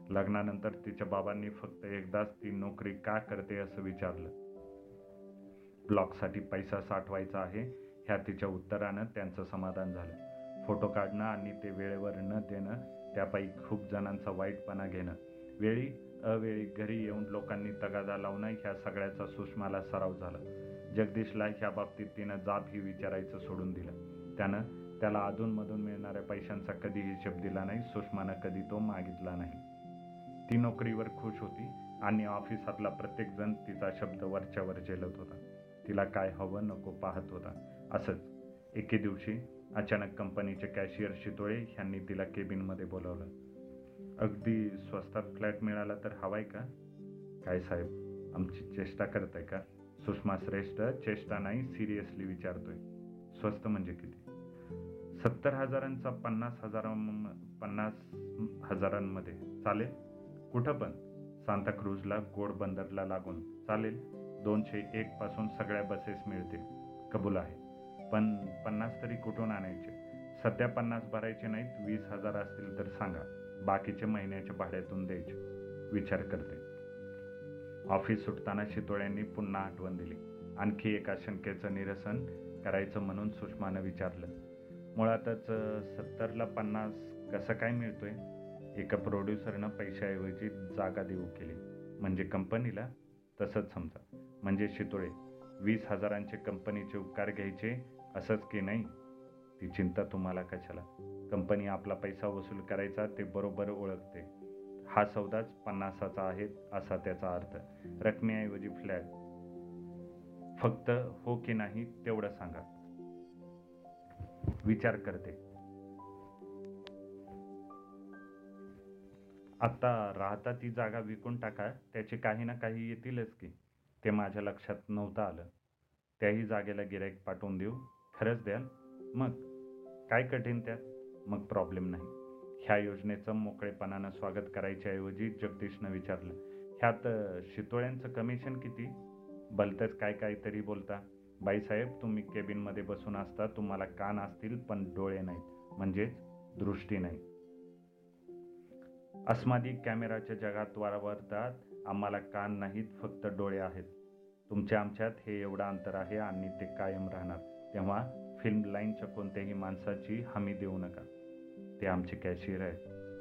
लग्नानंतर तिच्या बाबांनी फक्त एकदाच ती नोकरी का करते असं विचारलं. ब्लॉकसाठी पैसा साठवायचा आहे ह्या तिच्या उत्तरानं त्यांचं समाधान झालं. फोटो काढणं आणि ते वेळेवर न देणं त्यापैकी खूप जणांचा वाईटपणा घेणं. वेळी अवेळी घरी येऊन लोकांनी तगादा लावणं ह्या सगळ्याचा सुषमाला सराव झाला. जगदीशला ह्या बाबतीत तिनं जाब ही विचारायचं सोडून दिलं. त्यानं त्याला अधूनमधून मिळणाऱ्या पैशांचा कधी हिशेब दिला नाही सुषमानं कधी तो मागितला नाही. ती नोकरीवर खुश होती आणि ऑफिसातला प्रत्येकजण तिचा शब्द वरच्यावर झेलत होता. तिला काय हवं नको पाहत होता. असंच एके दिवशी अचानक कंपनीचे कॅशियर शितोळे ह्यांनी तिला केबिनमध्ये बोलावलं. अगदी स्वस्तात फ्लॅट मिळाला तर हवाय का? काय साहेब आमची चेष्टा करताय का? सुषमा श्रेष्ठ चेष्टा नाही सिरियसली विचारतोय. स्वस्त म्हणजे किती? सत्तर हजारांचा पन्नास हजारां पन्नास हजारांमध्ये. चालेल? कुठं पण. सांताक्रूजला गोड बंदरला लागून. चालेल? दोनशे एक पासून सगळ्या बसेस मिळतील. कबूल आहे. पण पन्नास तरी कुठून आणायचे? सध्या पन्नास भरायचे नाहीत वीस हजार असतील तर सांगा. बाकीचे महिन्याच्या भाड्यातून द्यायचे. विचार करते. ऑफिस सुटताना शितोळ्यांनी पुन्हा आठवण दिली. आणखी एका शंकेचं निरसन करायचं म्हणून सुषमानं विचारलं. मुळातच सत्तरला पन्नास कसं काय मिळतोय? एका प्रोड्युसरनं पैशाऐवजी जागा देऊ केली. म्हणजे कंपनीला? तसंच समजा. म्हणजे शितोळे वीस हजारांचे कंपनीचे उपकार घ्यायचे असंच की नाही? ती चिंता तुम्हाला कशाला? कंपनी आपला पैसा वसूल करायचा ते बरोबर ओळखते. हा सौदाच पन्नासाचा आहे असा त्याचा अर्थ. रकमेऐवजी फ्लॅट फक्त हो की नाही तेवढं सांगा. विचार करते. आता राहता ती जागा विकून टाका त्याचे काही ना काही येतीलच की. ते माझ्या लक्षात नव्हतं आलं. त्याही जागेला गिराईक पाठवून देऊ. खरंच द्याल? मग? काय कठीण त्यात? मग प्रॉब्लेम नाही. ह्या योजनेचं मोकळेपणानं स्वागत करायच्याऐवजी जगदीशनं विचारलं ह्यात शितोळ्यांचं कमिशन किती? भलतंच काय काहीतरी बोलता. बाईसाहेब तुम्ही केबिनमध्ये बसून असता तुम्हाला कान असतील पण डोळे नाहीत. म्हणजेच दृष्टी नाही. अस्मादी कॅमेराच्या जगात वावरतात आम्हाला कान नाहीत फक्त डोळे आहेत. तुमच्या आमच्यात हे एवढं अंतर आहे आणि ते कायम राहणार. तेव्हा फिल्म लाईनच्या कोणत्याही माणसाची हमी देऊ नका. ते आमचे कॅशियर आहेत.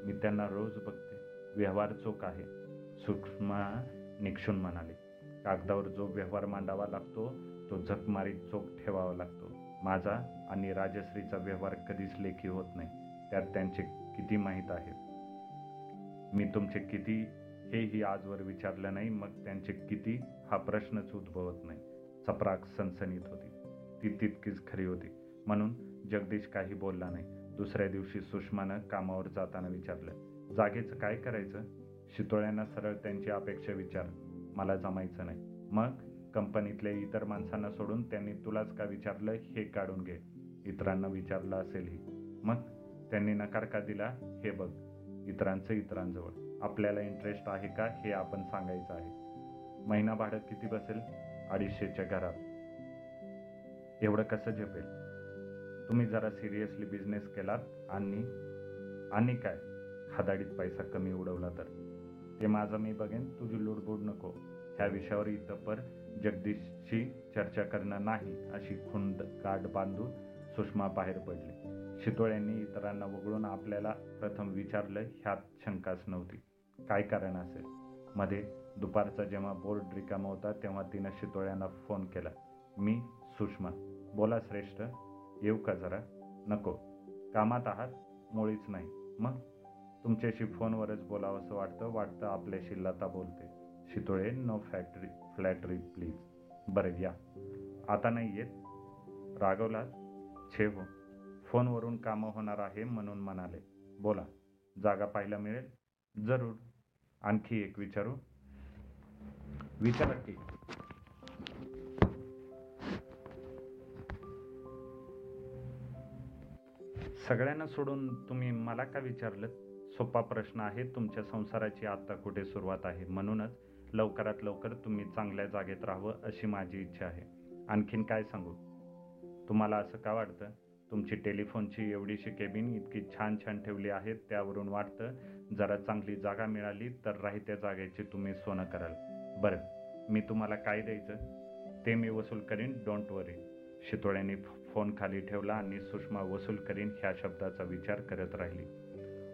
मी त्यांना रोज बघते. व्यवहार चोख आहे. सूक्ष्मा निक्षून म्हणाले. कागदावर जो व्यवहार मांडावा लागतो तो झकमारी चोख ठेवावा लागतो. माझा आणि राजश्रीचा व्यवहार कधीच लेखी होत नाही. त्यात त्यांचे किती माहीत आहेत मी तुमचे किती हेही आजवर विचारलं नाही. मग त्यांचे किती हा प्रश्नच उद्भवत नाही. चपराक सनसनीत होती. ती तितकीच खरी होती. म्हणून जगदीश काही बोलला नाही. दुसऱ्या दिवशी सुषमानं कामावर जाताना विचारलं जागेचं काय करायचं? शितोळ्यांना सरळ त्यांची अपेक्षा विचार मला जमायचं नाही. मग कंपनीतल्या इतर माणसांना सोडून त्यांनी तुलाच का विचारलं हे काढून घे. इतरांना विचारलं असेलही. मग त्यांनी नकार का दिला हे बघ. इतरांचं इतरांजवळ. आपल्याला इंटरेस्ट आहे का हे आपण सांगायचं आहे. महिना भाडं किती बसेल? अडीचशेच्या घरात. एवढं कसं झेपेल? तुम्ही जरा सिरियसली बिझनेस केलात आणि आणि काय? खादाडीत पैसा कमी उडवला तर? ते माझं मी बघेन तुझी लुडबुड नको. ह्या विषयावर इतपर जगदीशशी जगदीशची चर्चा करणं नाही अशी खुंड गाठ बांधून सुषमा बाहेर पडली. शितोळ्यांनी इतरांना वगळून आपल्याला प्रथम विचारलं ह्यात शंकाच नव्हती. काय कारण असेल? मध्ये दुपारचा जेव्हा बोर्ड रिकामा होता तेव्हा तिनं शितोळ्यांना फोन केला. मी सुषमा. बोला श्रेष्ठ येऊ का जरा? नको. कामात आहात मुळीच नाही. मग? तुमच्याशी फोनवरच बोलावं असं वाटतं वाटतं आपल्याशी लता बोलते. Shitole no factory flattery please बरं या. आता नाही येत? रागवलात? छे हो. फोनवरून कामं होणार आहे म्हणून म्हणाले. बोला. जागा पाहायला मिळेल? जरूर. आणखी एक विचारू? विचारा की. सगळ्यांना सोडून तुम्ही मला का विचारलं सोपा प्रश्न आहे तुमच्या संसाराची आत्ता कुठे सुरुवात आहे? म्हणूनच लवकरात लवकर तुम्ही चांगल्या जागेत राहावं अशी माझी इच्छा आहे. आणखीन काय सांगू? तुम्हाला असं का वाटतं? तुमची टेलिफोनची एवढीशी केबिन इतकी छान छान ठेवली आहे त्यावरून वाटतं जरा चांगली जागा मिळाली तर राहित्या जागेची तुम्ही सोनं कराल. बरं मी तुम्हाला काय द्यायचं? ते मी वसूल करीन डोंट वरी शितोळ्याने फोन खाली ठेवला आणि सुषमा वसूल करीन ह्या शब्दाचा विचार करत राहिली.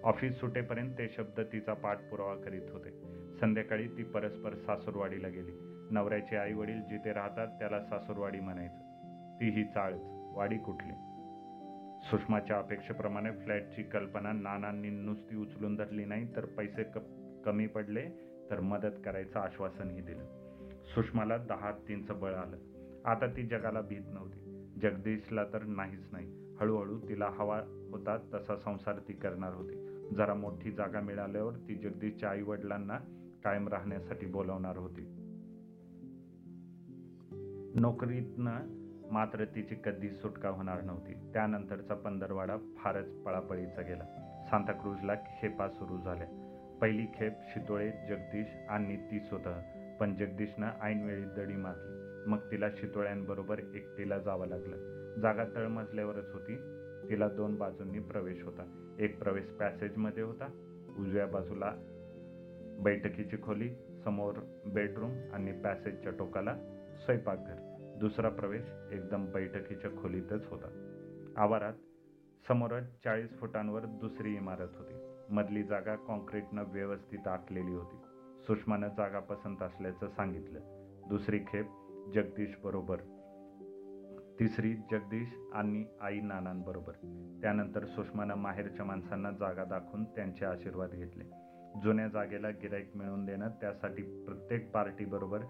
ऑफिस सुटेपर्यंत ते शब्द तिचा पाठपुरावा करीत होते. संध्याकाळी ती परस्पर सासूरवाडीला गेली. नवऱ्याचे आई वडील जिथे राहतात त्याला सासूरवाडी म्हणायचं. ती ही चाळच. वाडी कुठली? सुषमाच्या अपेक्षेप्रमाणे फ्लॅटची कल्पना नानांनी नुसती उचलून धरली नाही तर पैसे क कमी पडले तर मदत करायचं आश्वासनही दिलं. सुषमाला दहा तीनचं बळ आलं. आता ती जगाला भीत नव्हती. जगदीशला तर नाहीच नाही. हळूहळू तिला हवा होता तसा संसार ती करणार होती. जरा मोठी जागा मिळाल्यावर ती जगदीशच्या आई वडिलांना कायम राहण्यासाठी बोलावणार होती. नोकरीतनं मात्र तिची कधी सुटका होणार नव्हती. त्यानंतरचा पंधरवाडा फारच पळापळीचा गेला. सांताक्रूजला खेपा सुरू झाल्या. पहिली खेप शितोळे जगदीश आणि ती स्वतः पण जगदीशनं ऐनवेळी दडी मारली. मग तिला शितोळ्यांबरोबर एकटीला जावं लागलं. जागा तळमजल्यावरच होती. तिला दोन बाजूंनी प्रवेश होता. एक प्रवेश पॅसेजमध्ये होता. उजव्या बाजूला बैठकीची खोली समोर बेडरूम आणि पॅसेजच्या टोकाला स्वयंपाकघर. दुसरा प्रवेश एकदम बैठकीच्या खोलीतच होता. आवारात समोरच चाळीस फुटांवर दुसरी इमारत होती. मधली जागा कॉन्क्रीटनं व्यवस्थित आखलेली होती. सुषमानं जागा पसंत असल्याचं सांगितलं. दुसरी खेप जगदीश बरोबर. तिसरी जगदीश आणि आई नानांबरोबर. त्यानंतर सुषमानं माहेरच्या माणसांना जागा दाखवून त्यांचे आशीर्वाद घेतले. जुन्या जागेला गिराईक मिळवून देणं त्यासाठी प्रत्येक पार्टीबरोबर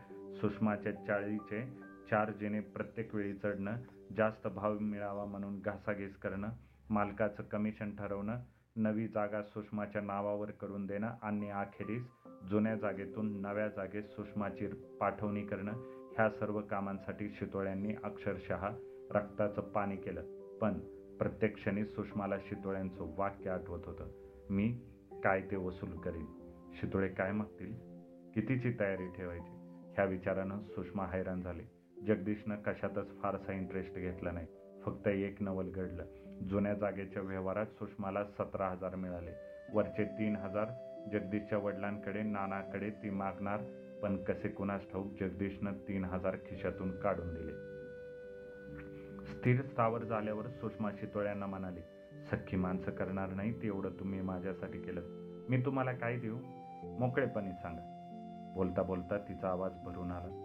सुषमाच्या चाळीचे चार जेणे प्रत्येक वेळी चढणं जास्त भाव मिळावा म्हणून घासाघीस करणं मालकाचं कमिशन ठरवणं नवी जागा सुषमाच्या नावावर करून देणं आणि अखेरीस जुन्या जागेतून नव्या जागेत सुषमाची पाठवणी करणं ह्या सर्व कामांसाठी शितोळ्यांनी अक्षरशः रक्ताचं पाणी केलं. पण प्रत्येक क्षणी सुषमाला शितोळ्यांचं वाक्य आठवत होतं. मी काय ते वसूल करीन? शितोळे काय मागतील? कितीची तयारी ठेवायची? ह्या विचारानं सुषमा हैराण झाली. जगदीशनं कशातच फारसा इंटरेस्ट घेतला नाही. फक्त एक नवल घडलं. जुन्या जागेच्या व्यवहारात सुषमाला सतरा हजार मिळाले. वरचे तीन हजार जगदीशच्या वडिलांकडे नानाकडे ती मागणार पण कसे कुणास ठाऊक जगदीशनं तीन हजार खिशातून काढून दिले. स्थिर स्थावर झाल्यावर सुषमा शितोळ्यांना म्हणाली सख्खी माणसं करणार नाही तेवढं तुम्ही माझ्यासाठी केलं. मी तुम्हाला काय देऊ? मोकळेपणे सांगा. बोलता बोलता तिचा आवाज भरून आला.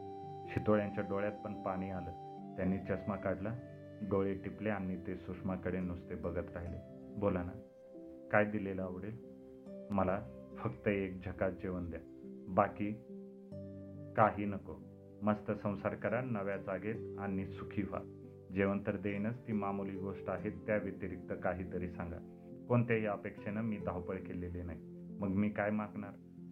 शितोळ्यांच्या डोळ्यात पण पाणी आलं. त्यांनी चष्मा काढला डोळे टिपले आणि ते सुषमाकडे नुसते बघत राहिले. बोला ना काय दिलेलं आवडेल? मला फक्त एक झकात जेवण द्या. बाकी काही नको. मस्त संसार करा नव्या जागेत आणि सुखी व्हा. जेवण तर देईनच ती मामूली गोष्ट आहे त्या व्यतिरिक्त काहीतरी सांगा. कोणत्याही अपेक्षेनं मी धावपळ केलेली नाही. मग मी काय मागणार?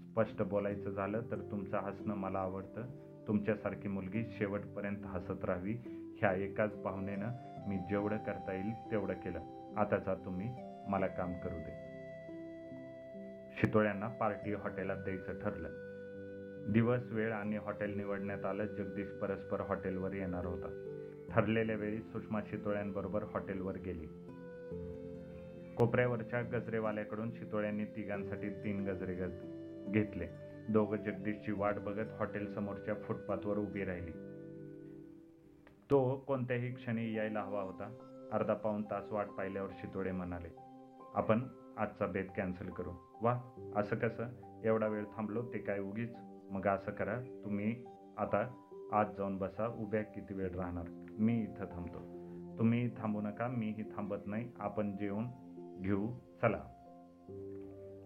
स्पष्ट बोलायचं झालं तर तुमचं हसणं मला आवडतं. तुमच्यासारखी मुलगी शेवटपर्यंत हसत राहावी. ह्या एकाच भावनेनं मी जेवढं करता येईल तेवढं केलं. आताचा तुम्ही मला काम करू दे. शितोळ्यांना पार्टी हॉटेलात द्यायचं ठरलं. दिवस वेळ आणि हॉटेल निवडण्यात आलं. जगदीश परस्पर हॉटेलवर येणार होता. ठरलेल्या वेळी सुषमा शितोळ्यांबरोबर हॉटेलवर गेली. कोपऱ्यावरच्या गजरेवाल्याकडून शितोळ्यांनी तिघांसाठी तीन गजरे घेतले. दोघं जगदीशची वाट बघत हॉटेल समोरच्या फुटपाथवर उभी राहिली. तो कोणत्याही क्षणी यायला हवा होता. अर्धा पाऊण तास वाट पाहिल्यावर शितोळे म्हणाले आपण आजचा बेत कॅन्सल करू. वा असं कसं? एवढा वेळ थांबलो ते काय उगीच मग असं करा तुम्ही आता आज जाऊन बसा उभ्या किती वेळ राहणार? मी इथं थांबतो. तुम्ही थांबू नका मीही थांबत नाही. आपण जेवण घेऊ. चला.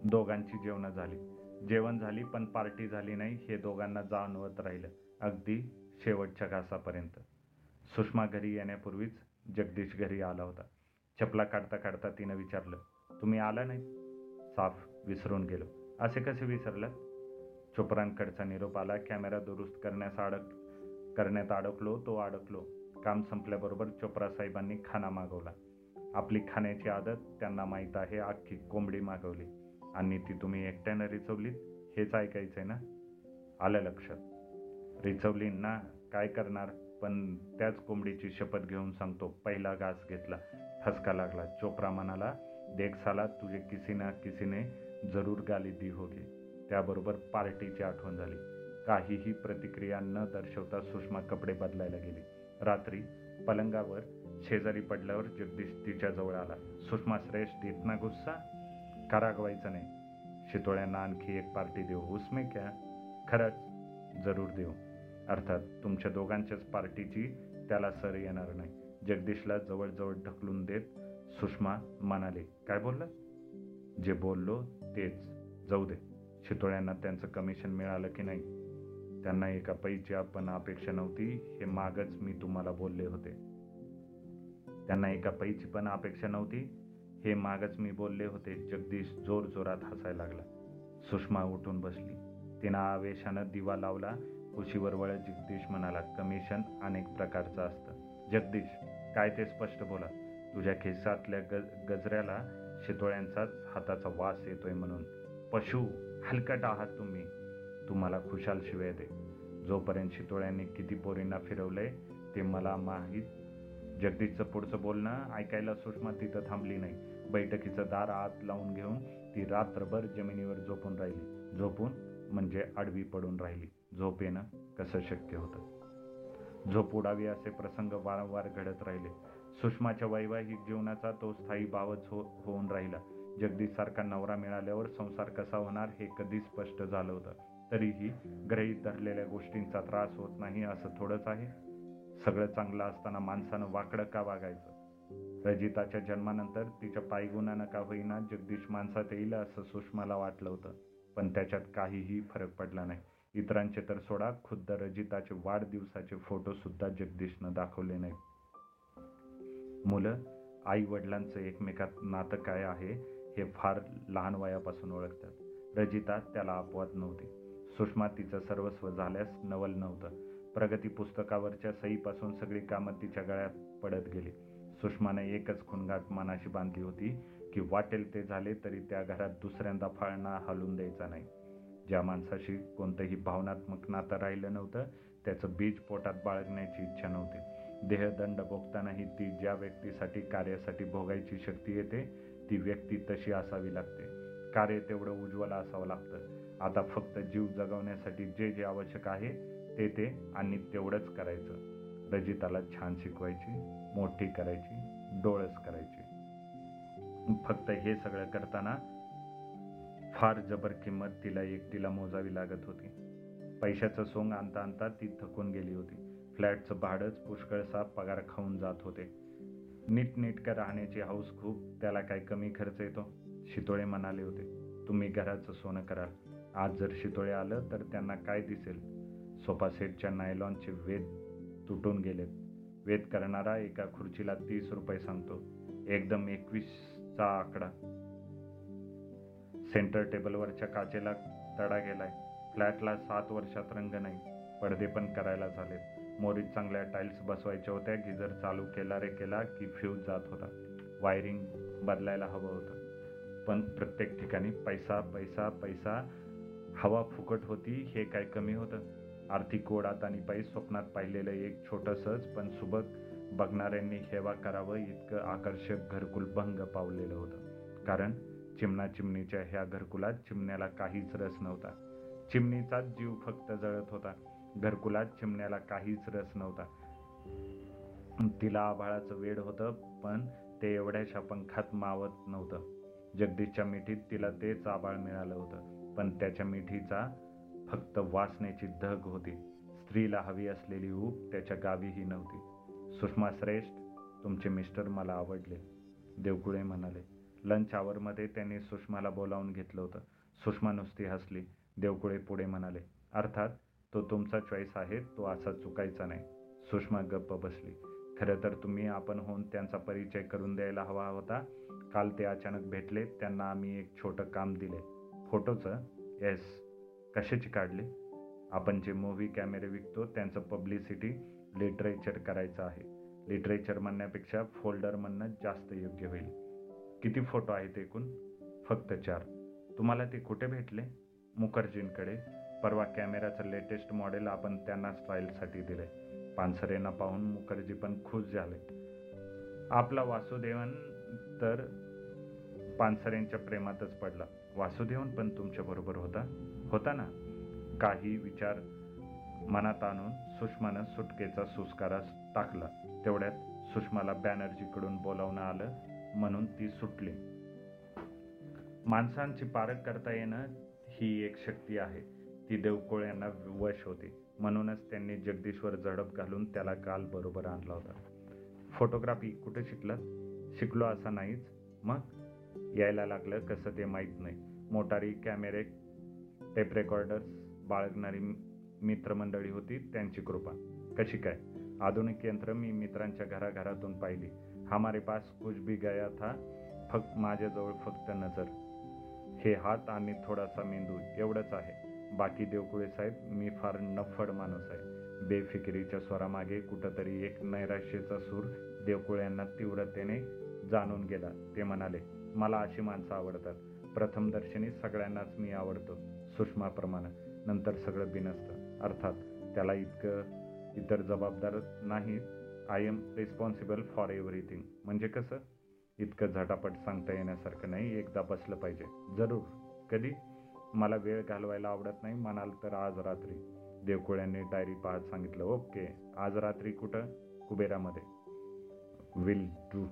दोघांची जेवणं झाली. जेवण झाली पण पार्टी झाली नाही. हे दोघांना जाणवत राहिलं. अगदी शेवटच्या घासापर्यंत. सुषमा घरी येण्यापूर्वीच जगदीश घरी आला होता. चपला काढता काढता तिनं विचारलं तुम्ही आला नाही? साफ विसरून गेलो. असे कसे विसरलं? चोपरांकडचा निरोप आला. कॅमेरा दुरुस्त करण्यास अडक करण्यात अडकलो. तो अडकलो. काम संपल्याबरोबर चोप्रा साहेबांनी खाना मागवला. आपली खाण्याची आदत त्यांना माहीत आहे. अख्खी कोंबडी मागवली. आणि ती तुम्ही एकट्यानं रिचवलीत? हेच ऐकायचं आहे ना? आलं लक्षात. रिचवली ना काय करणार? पण त्याच कोंबडीची शपथ घेऊन सांगतो. पहिला घास घेतला. ठसका लागला. चोप्रा म्हणाला देख साला तुझे किसी ना किसीने जरूर गाली दी होगी. त्याबरोबर पार्टीची आठवण झाली. काहीही प्रतिक्रिया न दर्शवता सुषमा कपडे बदलायला गेली. रात्री पलंगावर शेजारी पडल्यावर जगदीश तिच्या जवळ आला. सुषमा श्रेष्ठ इतना गुस्सा? का नाही. शितोळ्यांना आणखी एक पार्टी देऊ उसमे क्या? खरंच जरूर देऊ. अर्थात तुमच्या दोघांच्याच पार्टीची त्याला सर येणार नाही. जगदीशला जवळजवळ ढकलून देत सुषमा म्हणाले काय बोललं जे बोललो तेच. जाऊ दे. शितोळ्यांना त्यांचं कमिशन मिळालं की नाही? त्यांना एका पैची पण अपेक्षा नव्हती हे मागच मी तुम्हाला बोलले होते. त्यांना एका पैची पण अपेक्षा नव्हती हे मागच मी बोलले होते. जगदीश जोर जोरात हसायला लागला. सुषमा उठून बसली. तिनं आवेशानं दिवा लावला. खुशीवर वळत जगदीश म्हणाला कमिशन अनेक प्रकारचं असतं. जगदीश काय ते स्पष्ट बोला. तुझ्या खिस्सातल्या गज गजऱ्याला शितोळ्यांचाच हाताचा वास येतोय म्हणून. पशु हलकट आहात तुम्ही. तुम्हाला खुशाल शिवाय दे. जोपर्यंत शितोळ्यांनी किती पोरींना फिरवलंय ते मला माहीत. जगदीशचं पुढचं बोलणं ऐकायला सुषमा तिथं थांबली नाही. बैठकीचं दार आत लावून घेऊन ती रात्रभर जमिनीवर झोपून राहिली. झोपून म्हणजे आडवी पडून राहिली. झोप येणं कसं शक्य होतं? झोप उडावी असे प्रसंग वारंवार घडत राहिले. सुषमाच्या वैवाहिक जीवनाचा तो स्थायी भावच हो होऊन राहिला. जगदीशसारखा नवरा मिळाल्यावर संसार कसा होणार हे कधी स्पष्ट झालं होतं. तरीही ग्रहीत धरलेल्या गोष्टींचा त्रास होत नाही असं थोडंच आहे. सगळं चांगलं असताना माणसानं वाकडं का वागायचं? रजिताच्या जन्मानंतर तिच्या पायगुणानं का होईना जगदीश माणसात येईल असं सुषमाला वाटलं होतं. पण त्याच्यात काहीही फरक पडला नाही. इतरांचे तर सोडा खुद्द रजिताचे वाढदिवसाचे फोटो सुद्धा जगदीशनं दाखवले नाहीत. मुलं आई वडिलांचं एकमेकात नातं काय आहे? हे फार लहान वयापासून ओळखतात. रजिता त्याला अपवाद नव्हती. सुषमा तिचं सर्वस्व झाल्यास नवल नव्हतं. प्रगती पुस्तकावरच्या सईपासून सगळी कामं तिच्या गळ्यात पडत गेली. सुषमाने एकच खुणगाट मनाशी बांधली होती की वाटेल ते झाले तरी त्या घरात दुसऱ्यांदा फाळणा हलून द्यायचा नाही. ज्या माणसाशी कोणतंही भावनात्मक नातं राहिलं नव्हतं त्याचं बीज पोटात बाळगण्याची इच्छा नव्हती. देहदंड भोगतानाही ती ज्या व्यक्तीसाठी कार्यासाठी भोगायची शक्ती येते ती व्यक्ती तशी असावी लागते. कार्य तेवढं उज्ज्वल असावं लागतं. आता फक्त जीव जगवण्यासाठी जे जे आवश्यक आहे ते ते आणि तेवढंच करायचं. रजिताला छान शिकवायची मोठी करायची डोळस करायची. फक्त हे सगळं करताना फार जबर किंमत तिला एकटीला मोजावी लागत होती. पैशाचं सोंग आणता आणता ती थकून गेली होती. फ्लॅटचं भाडंच पुष्कळसा पगार खाऊन जात होते. नीटनेटकं राहण्याची हौस खूप त्याला काय कमी खर्च येतो. शितोळे म्हणाले होते तुम्ही घराचं सोनं कराल. आज जर शितोळे आलं तर त्यांना काय दिसेल? सोफा सेटच्या नायलॉनचे वेद तुटून गेलेत. वेद करणारा एका खुर्चीला तीस रुपये सांगतो. एकदम एकवीसचा आकडा. सेंटर टेबलवरच्या काचेला तडा गेलाय. फ्लॅटला सात वर्षात रंग नाही. पडदे पण करायला झालेत. मोरीत चांगल्या टाईल्स बसवायच्या होत्या गिजर चालू केला रे केला की फ्यूज जात होता. वायरिंग बदलायला हवं होतं. पण प्रत्येक ठिकाणी पैसा पैसा पैसा हवा फुकट होती हे काय कमी होतं? आर्थिक ओढात आणि पायी स्वप्नात पाहिलेलं एक छोटंसंच पण सुबक बघणाऱ्यांनी हेवा करावं इतकं आकर्षक घरकुल भंग पावलेलं होतं. कारण चिमणा चिमणीच्या ह्या घरकुलात चिमण्याला काहीच रस नव्हता. चिमणीचाच जीव फक्त जळत होता. घरकुलात चिमण्याला काहीच रस नव्हता. तिला आभाळाचं वेड होतं पण ते एवढ्याशा पंखात मावत नव्हतं. जगदीशच्या मिठीत तिला तेच आभाळ मिळालं होतं पण त्याच्या मिठीचा फक्त वासनेची धग होती. स्त्रीला हवी असलेली ऊब त्याच्या गावीही नव्हती. सुषमा श्रेष्ठ तुमचे मिस्टर मला आवडले देवकुळे म्हणाले. लंच आवरमध्ये त्यांनी सुषमाला बोलावून घेतलं होतं. सुषमा नुसती हसली देवकुळे पुढे म्हणाले अर्थात तो तुमचा चॉईस आहे तो असा चुकायचा नाही. सुषमा गप्प बसली. खरं तर तुम्ही आपण होऊन त्यांचा परिचय करून द्यायला हवा होता. काल ते अचानक भेटले त्यांना आम्ही एक छोटं काम दिले. फोटोचं? येस कशाची काढली? आपण जे मूव्ही कॅमेरे विकतो त्यांचं पब्लिसिटी लिटरेचर करायचं आहे. लिटरेचर म्हणण्यापेक्षा फोल्डर म्हणणं जास्त योग्य होईल. किती फोटो आहेत एकूण? फक्त चार. तुम्हाला ते कुठे भेटले? मुखर्जींकडे. परवा कॅमेराचं लेटेस्ट मॉडेल आपण त्यांना स्टाईलसाठी दिले पानसरेंना पाहून मुखर्जी पण खुश झाले. आपला वासुदेवन तर पानसरेंच्या प्रेमातच पडला. वासुदेवन पण तुमच्या बरोबर होता? होता ना? काही विचार मनात आणून सुषमानं सुटकेचा सुस्कारा टाकला. तेवढ्यात सुषमाला बॅनर्जीकडून बोलावणं आलं म्हणून ती सुटली. माणसांची पारख करता येणं ही एक शक्ती आहे. ती देवकोळ यांना वश होती. म्हणूनच त्यांनी जगदीश्वर झडप घालून त्याला काल बरोबर आणला होता. फोटोग्राफी कुठे शिकलात शिकलो असा नाहीच. मग? यायला लागलं कसं ते माहीत नाही. मोटारी कॅमेरे टेप रेकॉर्डर्स बाळगणारी मित्रमंडळी होती त्यांची कृपा. कशी काय? आधुनिक यंत्र मी मित्रांच्या घराघरातून पाहिली. हमारे पास कुछ भी गया था फक्त माझ्याजवळ फक्त नजर. हे हात आणि थोडासा मेंदू एवढंच आहे. बाकी देवकुळे साहेब मी फार नफड माणूस आहे. बेफिकिरीच्या स्वरामागे कुठंतरी एक नैराश्याचा सूर देवकुळ्यांना तीव्रतेने जाणून गेला. ते म्हणाले मला अशी माणसं आवडतात. प्रथमदर्शनी सगळ्यांनाच मी आवडतो. सुषमाप्रमाणे नंतर सगळं बिनसतं. अर्थात त्याला इतकं इतर जबाबदार नाही. I am responsible for everything म्हणजे कसं? इतकं झटापट सांगता येण्यासारखं नाही. एकदा बसलं पाहिजे. जरूर. कधी? मला वेळ घालवायला आवडत नाही म्हणाल तर आज रात्री. देवकुळ्यांनी डायरी पाहत सांगितलं ओके आज रात्री कुठं? कुबेरामध्ये. Will do